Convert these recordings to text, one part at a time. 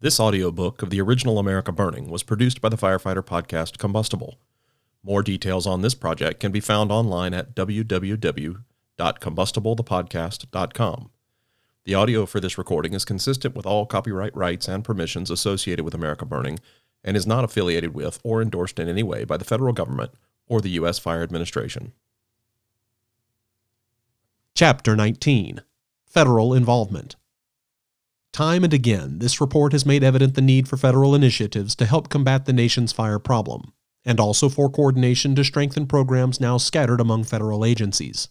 This audiobook of the original America Burning was produced by the firefighter podcast Combustible. More details on this project can be found online at www.combustiblethepodcast.com. The audio for this recording is consistent with all copyright rights and permissions associated with America Burning and is not affiliated with or endorsed in any way by the federal government or the U.S. Fire Administration. Chapter 19 Federal Involvement Time and again, this report has made evident the need for federal initiatives to help combat the nation's fire problem, and also for coordination to strengthen programs now scattered among federal agencies.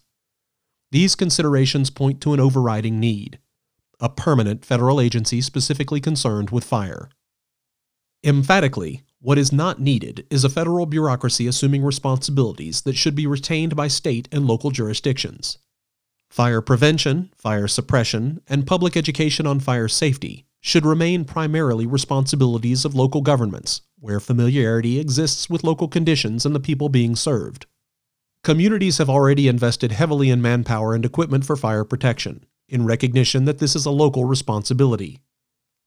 These considerations point to an overriding need a permanent federal agency specifically concerned with fire. Emphatically, what is not needed is a federal bureaucracy assuming responsibilities that should be retained by state and local jurisdictions. Fire prevention, fire suppression, and public education on fire safety should remain primarily responsibilities of local governments, where familiarity exists with local conditions and the people being served. Communities have already invested heavily in manpower and equipment for fire protection, in recognition that this is a local responsibility.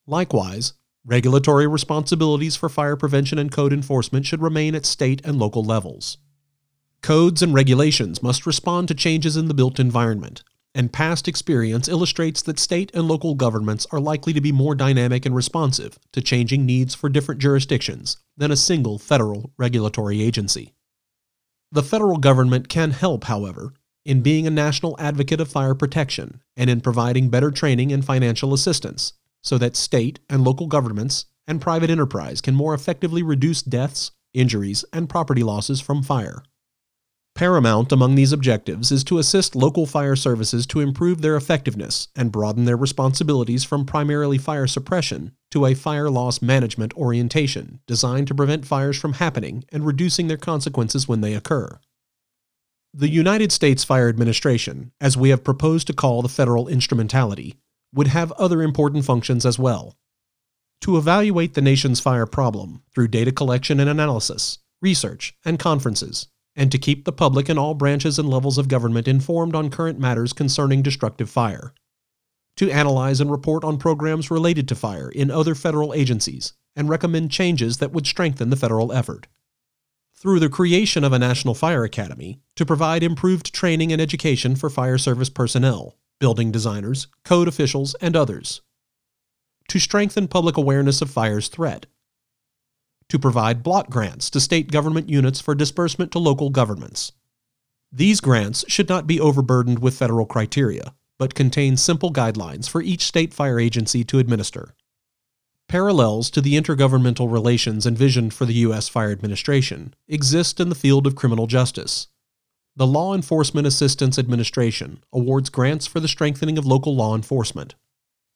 Likewise, regulatory responsibilities for fire prevention and code enforcement should remain at state and local levels. Codes and regulations must respond to changes in the built environment, and past experience illustrates that state and local governments are likely to be more dynamic and responsive to changing needs for different jurisdictions than a single federal regulatory agency. The federal government can help, however, in being a national advocate of fire protection and in providing better training and financial assistance so that state and local governments and private enterprise can more effectively reduce deaths, injuries, and property losses from fire. Paramount among these objectives is to assist local fire services to improve their effectiveness and broaden their responsibilities from primarily fire suppression to a fire loss management orientation designed to prevent fires from happening and reducing their consequences when they occur. The United States Fire Administration, as we have proposed to call the federal instrumentality, would have other important functions as well. To evaluate the nation's fire problem through data collection and analysis, research, and conferences, and to keep the public in all branches and levels of government informed on current matters concerning destructive fire, to analyze and report on programs related to fire in other federal agencies, and recommend changes that would strengthen the federal effort. Through the creation of a National Fire Academy, to provide improved training and education for fire service personnel, building designers, code officials, and others. To strengthen public awareness of fire's threat to provide block grants to state government units for disbursement to local governments. These grants should not be overburdened with federal criteria, but contain simple guidelines for each state fire agency to administer. Parallels to the intergovernmental relations envisioned for the U.S. Fire Administration exist in the field of criminal justice. The Law Enforcement Assistance Administration awards grants for the strengthening of local law enforcement.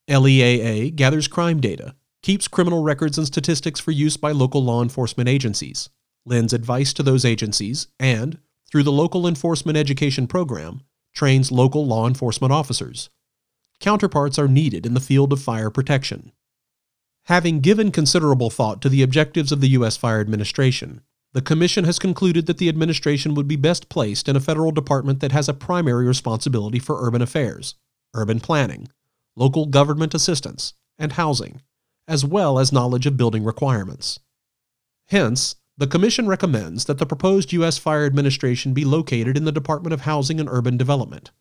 LEAA gathers crime data keeps criminal records and statistics for use by local law enforcement agencies, lends advice to those agencies, and, through the Local Enforcement Education Program, trains local law enforcement officers. Counterparts are needed in the field of fire protection. Having given considerable thought to the objectives of the U.S. Fire Administration, the Commission has concluded that the administration would be best placed in a federal department that has a primary responsibility for urban affairs, urban planning, local government assistance, and housing, as well as knowledge of building requirements. Hence, the Commission recommends that the proposed U.S. Fire Administration be located in the Department of Housing and Urban Development.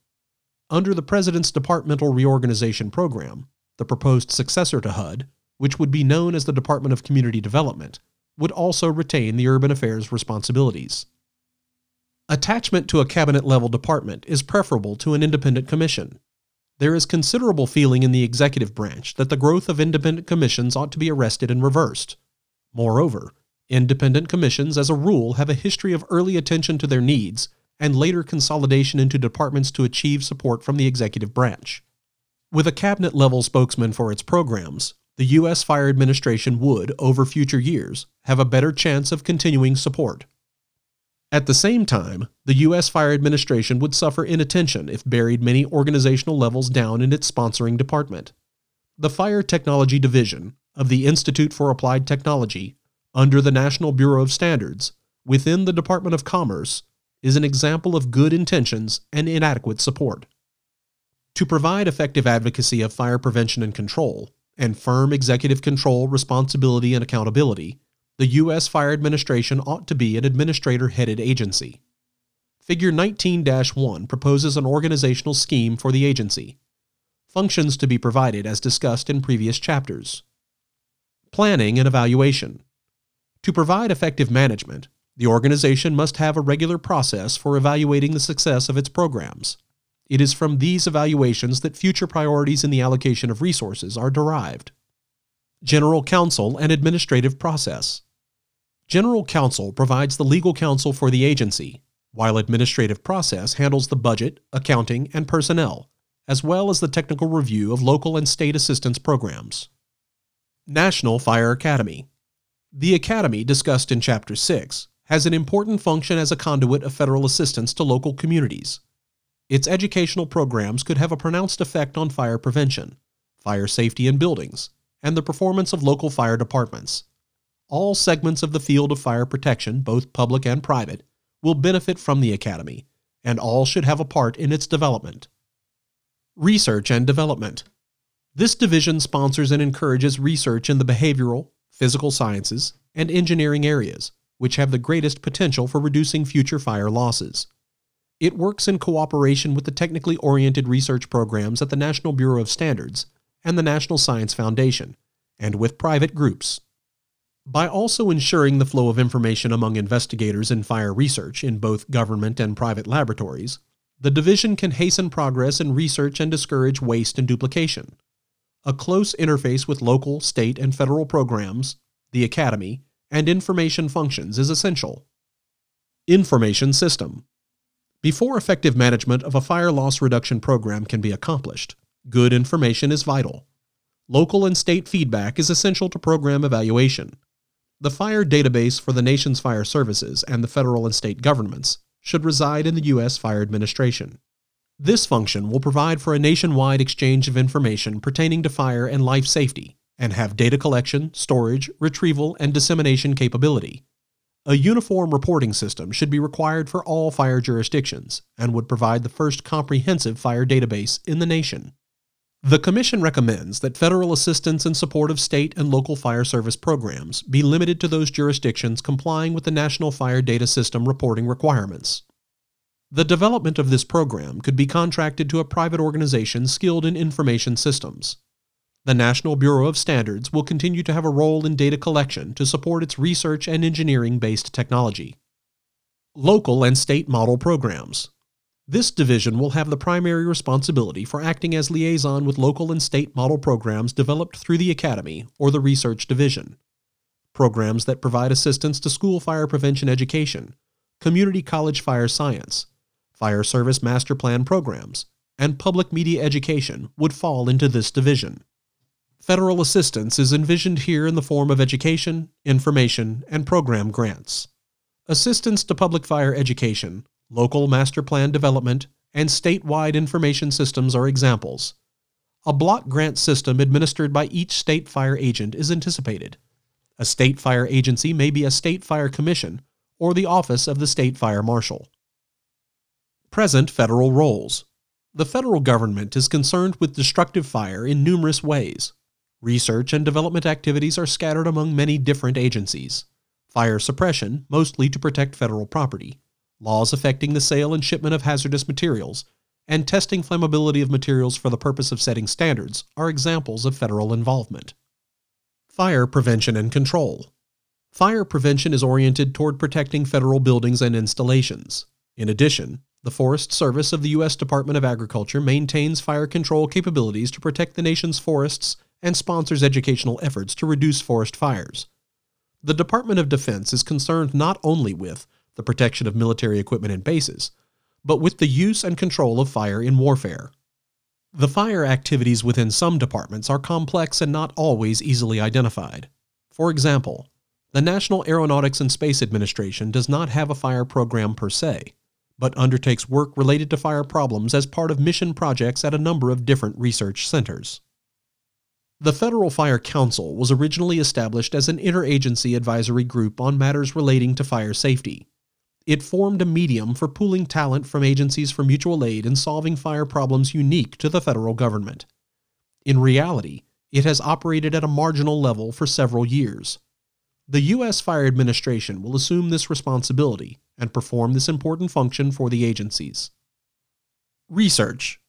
Under the President's Departmental Reorganization Program, the proposed successor to HUD, which would be known as the Department of Community Development, would also retain the urban affairs responsibilities. Attachment to a cabinet level department is preferable to an independent commission, there is considerable feeling in the executive branch that the growth of independent commissions ought to be arrested and reversed. Moreover, independent commissions as a rule have a history of early attention to their needs and later consolidation into departments to achieve support from the executive branch. With a cabinet level spokesman for its programs, the U.S. Fire Administration would, over future years, have a better chance of continuing support. At the same time, the U.S. Fire Administration would suffer inattention if buried many organizational levels down in its sponsoring department. The Fire Technology Division of the Institute for Applied Technology, under the National Bureau of Standards, within the Department of Commerce, is an example of good intentions and inadequate support. To provide effective advocacy of fire prevention and control, and firm executive control, responsibility, and accountability, the U.S. Fire Administration ought to be an administrator headed agency. Figure 19 1 proposes an organizational scheme for the agency. Functions to be provided as discussed in previous chapters. Planning and evaluation. To provide effective management, the organization must have a regular process for evaluating the success of its programs. It is from these evaluations that future priorities in the allocation of resources are derived. General Counsel and Administrative Process. General Counsel provides the legal counsel for the agency, while Administrative Process handles the budget, accounting, and personnel, as well as the technical review of local and state assistance programs. National Fire Academy. The Academy, discussed in Chapter 6, has an important function as a conduit of federal assistance to local communities. Its educational programs could have a pronounced effect on fire prevention, fire safety in buildings, and the performance of local fire departments. All segments of the field of fire protection, both public and private, will benefit from the Academy, and all should have a part in its development. Research and Development This division sponsors and encourages research in the behavioral, physical sciences, and engineering areas, which have the greatest potential for reducing future fire losses. It works in cooperation with the technically oriented research programs at the National Bureau of Standards and the National Science Foundation, and with private groups. By also ensuring the flow of information among investigators in fire research in both government and private laboratories, the division can hasten progress in research and discourage waste and duplication. A close interface with local, state, and federal programs, the Academy, and information functions is essential. Information System before effective management of a fire loss reduction program can be accomplished, good information is vital. Local and state feedback is essential to program evaluation. The fire database for the nation's fire services and the federal and state governments should reside in the U.S. Fire Administration. This function will provide for a nationwide exchange of information pertaining to fire and life safety and have data collection, storage, retrieval, and dissemination capability. A uniform reporting system should be required for all fire jurisdictions and would provide the first comprehensive fire database in the nation. The Commission recommends that federal assistance in support of state and local fire service programs be limited to those jurisdictions complying with the National Fire Data System reporting requirements. The development of this program could be contracted to a private organization skilled in information systems. The National Bureau of Standards will continue to have a role in data collection to support its research and engineering based technology. Local and state model programs. This division will have the primary responsibility for acting as liaison with local and state model programs developed through the Academy or the Research Division. Programs that provide assistance to school fire prevention education, community college fire science, fire service master plan programs, and public media education would fall into this division. Federal assistance is envisioned here in the form of education, information, and program grants. Assistance to public fire education, local master plan development, and statewide information systems are examples. A block grant system administered by each state fire agent is anticipated. A state fire agency may be a state fire commission or the office of the state fire marshal. Present federal roles. The federal government is concerned with destructive fire in numerous ways. Research and development activities are scattered among many different agencies. Fire suppression, mostly to protect federal property, laws affecting the sale and shipment of hazardous materials, and testing flammability of materials for the purpose of setting standards are examples of federal involvement. Fire prevention and control. Fire prevention is oriented toward protecting federal buildings and installations. In addition, the Forest Service of the U.S. Department of Agriculture maintains fire control capabilities to protect the nation's forests and sponsors educational efforts to reduce forest fires. The Department of Defense is concerned not only with the protection of military equipment and bases, but with the use and control of fire in warfare. The fire activities within some departments are complex and not always easily identified. For example, the National Aeronautics and Space Administration does not have a fire program per se, but undertakes work related to fire problems as part of mission projects at a number of different research centers. The Federal Fire Council was originally established as an interagency advisory group on matters relating to fire safety. It formed a medium for pooling talent from agencies for mutual aid in solving fire problems unique to the federal government. In reality, it has operated at a marginal level for several years. The U.S. Fire Administration will assume this responsibility and perform this important function for the agencies. Research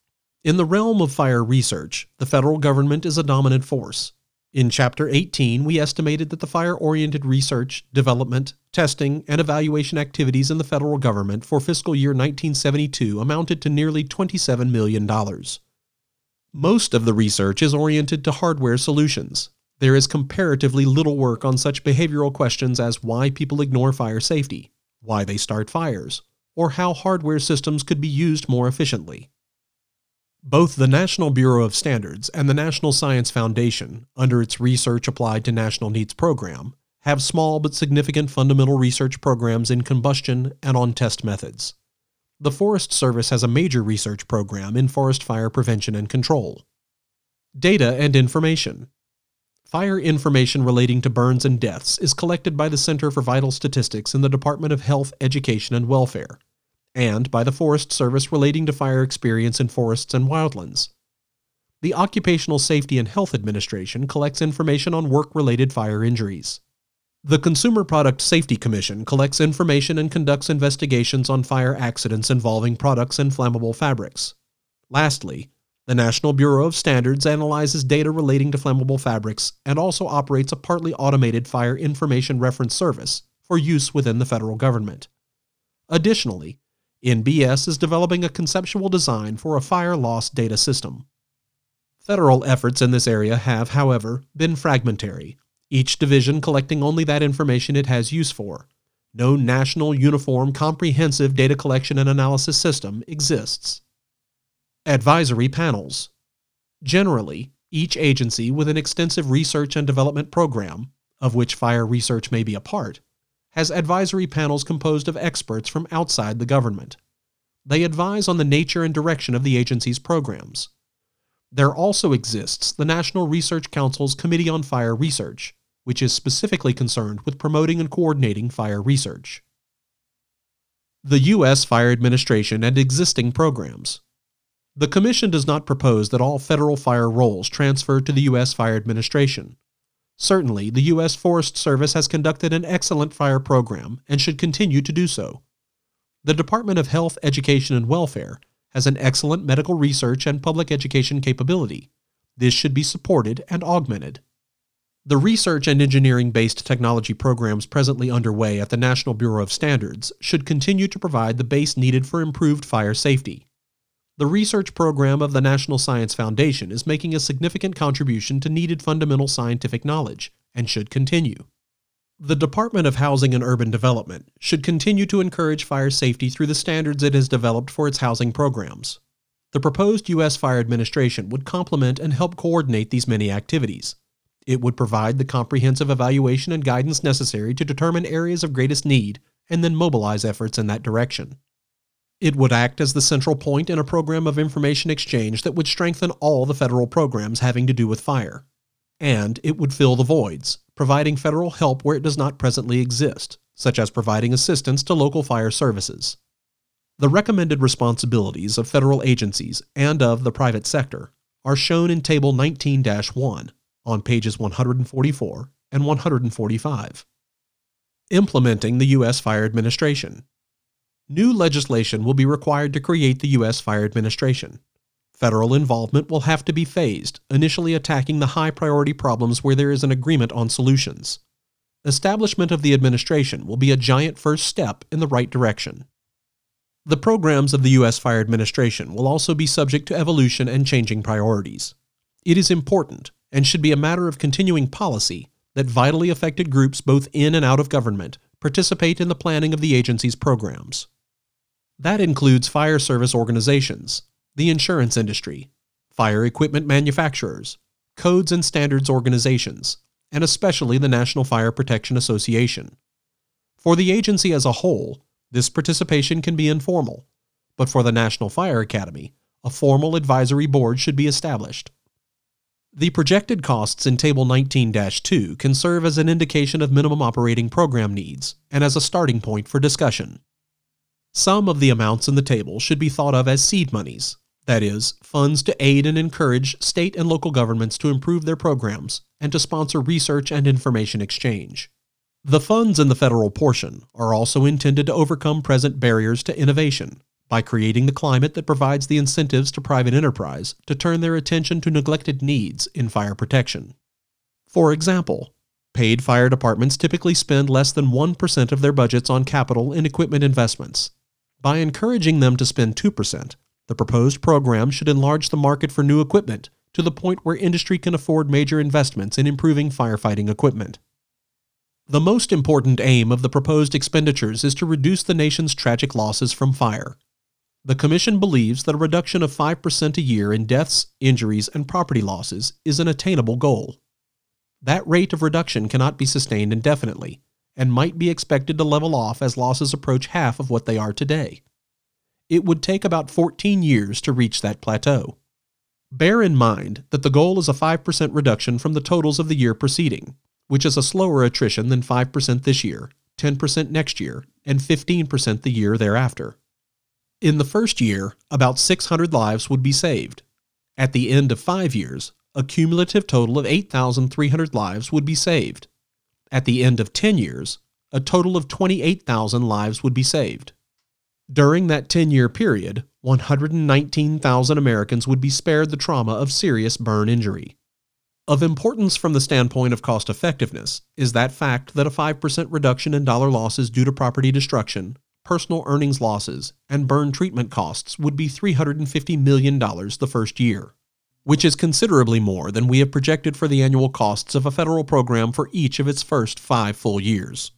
In the realm of fire research, the federal government is a dominant force. In Chapter 18, we estimated that the fire oriented research, development, testing, and evaluation activities in the federal government for fiscal year 1972 amounted to nearly $27 million. Most of the research is oriented to hardware solutions. There is comparatively little work on such behavioral questions as why people ignore fire safety, why they start fires, or how hardware systems could be used more efficiently. Both the National Bureau of Standards and the National Science Foundation, under its Research Applied to National Needs program, have small but significant fundamental research programs in combustion and on test methods. The Forest Service has a major research program in forest fire prevention and control. Data and information. Fire information relating to burns and deaths is collected by the Center for Vital Statistics in the Department of Health, Education, and Welfare, and by the Forest Service relating to fire experience in forests and wildlands. The Occupational Safety and Health Administration collects information on work related fire injuries. The Consumer Product Safety Commission collects information and conducts investigations on fire accidents involving products and flammable fabrics. Lastly, the National Bureau of Standards analyzes data relating to flammable fabrics and also operates a partly automated fire information reference service for use within the federal government. Additionally, NBS is developing a conceptual design for a fire loss data system. Federal efforts in this area have, however, been fragmentary, each division collecting only that information it has use for. No national, uniform, comprehensive data collection and analysis system exists. Advisory panels. Generally, each agency with an extensive research and development program, of which fire research may be a part, has advisory panels composed of experts from outside the government. They advise on the nature and direction of the agency's programs. There also exists the National Research Council's Committee on Fire Research, which is specifically concerned with promoting and coordinating fire research. The U.S. Fire Administration and existing programs. The Commission does not propose that all federal fire roles transfer to the U.S. Fire Administration. Certainly, the U.S. Forest Service has conducted an excellent fire program and should continue to do so. The Department of Health, Education, and Welfare has an excellent medical research and public education capability. This should be supported and augmented. The research and engineering based technology programs presently underway at the National Bureau of Standards should continue to provide the base needed for improved fire safety. The research program of the National Science Foundation is making a significant contribution to needed fundamental scientific knowledge and should continue. The Department of Housing and Urban Development should continue to encourage fire safety through the standards it has developed for its housing programs. The proposed U.S. Fire Administration would complement and help coordinate these many activities. It would provide the comprehensive evaluation and guidance necessary to determine areas of greatest need and then mobilize efforts in that direction. It would act as the central point in a program of information exchange that would strengthen all the federal programs having to do with fire. And it would fill the voids, providing federal help where it does not presently exist, such as providing assistance to local fire services. The recommended responsibilities of federal agencies and of the private sector are shown in Table 19 1 on pages 144 and 145. Implementing the U.S. Fire Administration New legislation will be required to create the U.S. Fire Administration. Federal involvement will have to be phased, initially attacking the high priority problems where there is an agreement on solutions. Establishment of the administration will be a giant first step in the right direction. The programs of the U.S. Fire Administration will also be subject to evolution and changing priorities. It is important, and should be a matter of continuing policy, that vitally affected groups both in and out of government participate in the planning of the agency's programs. That includes fire service organizations, the insurance industry, fire equipment manufacturers, codes and standards organizations, and especially the National Fire Protection Association. For the agency as a whole, this participation can be informal, but for the National Fire Academy, a formal advisory board should be established. The projected costs in Table 19 2 can serve as an indication of minimum operating program needs and as a starting point for discussion. Some of the amounts in the table should be thought of as seed monies. That is, funds to aid and encourage state and local governments to improve their programs and to sponsor research and information exchange. The funds in the federal portion are also intended to overcome present barriers to innovation by creating the climate that provides the incentives to private enterprise to turn their attention to neglected needs in fire protection. For example, paid fire departments typically spend less than 1% of their budgets on capital and equipment investments. By encouraging them to spend 2%, the proposed program should enlarge the market for new equipment to the point where industry can afford major investments in improving firefighting equipment. The most important aim of the proposed expenditures is to reduce the nation's tragic losses from fire. The Commission believes that a reduction of 5% a year in deaths, injuries, and property losses is an attainable goal. That rate of reduction cannot be sustained indefinitely and might be expected to level off as losses approach half of what they are today. It would take about 14 years to reach that plateau. Bear in mind that the goal is a 5% reduction from the totals of the year preceding, which is a slower attrition than 5% this year, 10% next year, and 15% the year thereafter. In the first year, about 600 lives would be saved. At the end of five years, a cumulative total of 8,300 lives would be saved. At the end of 10 years, a total of 28,000 lives would be saved. During that 10 year period, 119,000 Americans would be spared the trauma of serious burn injury. Of importance from the standpoint of cost effectiveness is that fact that a 5% reduction in dollar losses due to property destruction, personal earnings losses, and burn treatment costs would be $350 million the first year, which is considerably more than we have projected for the annual costs of a federal program for each of its first five full years.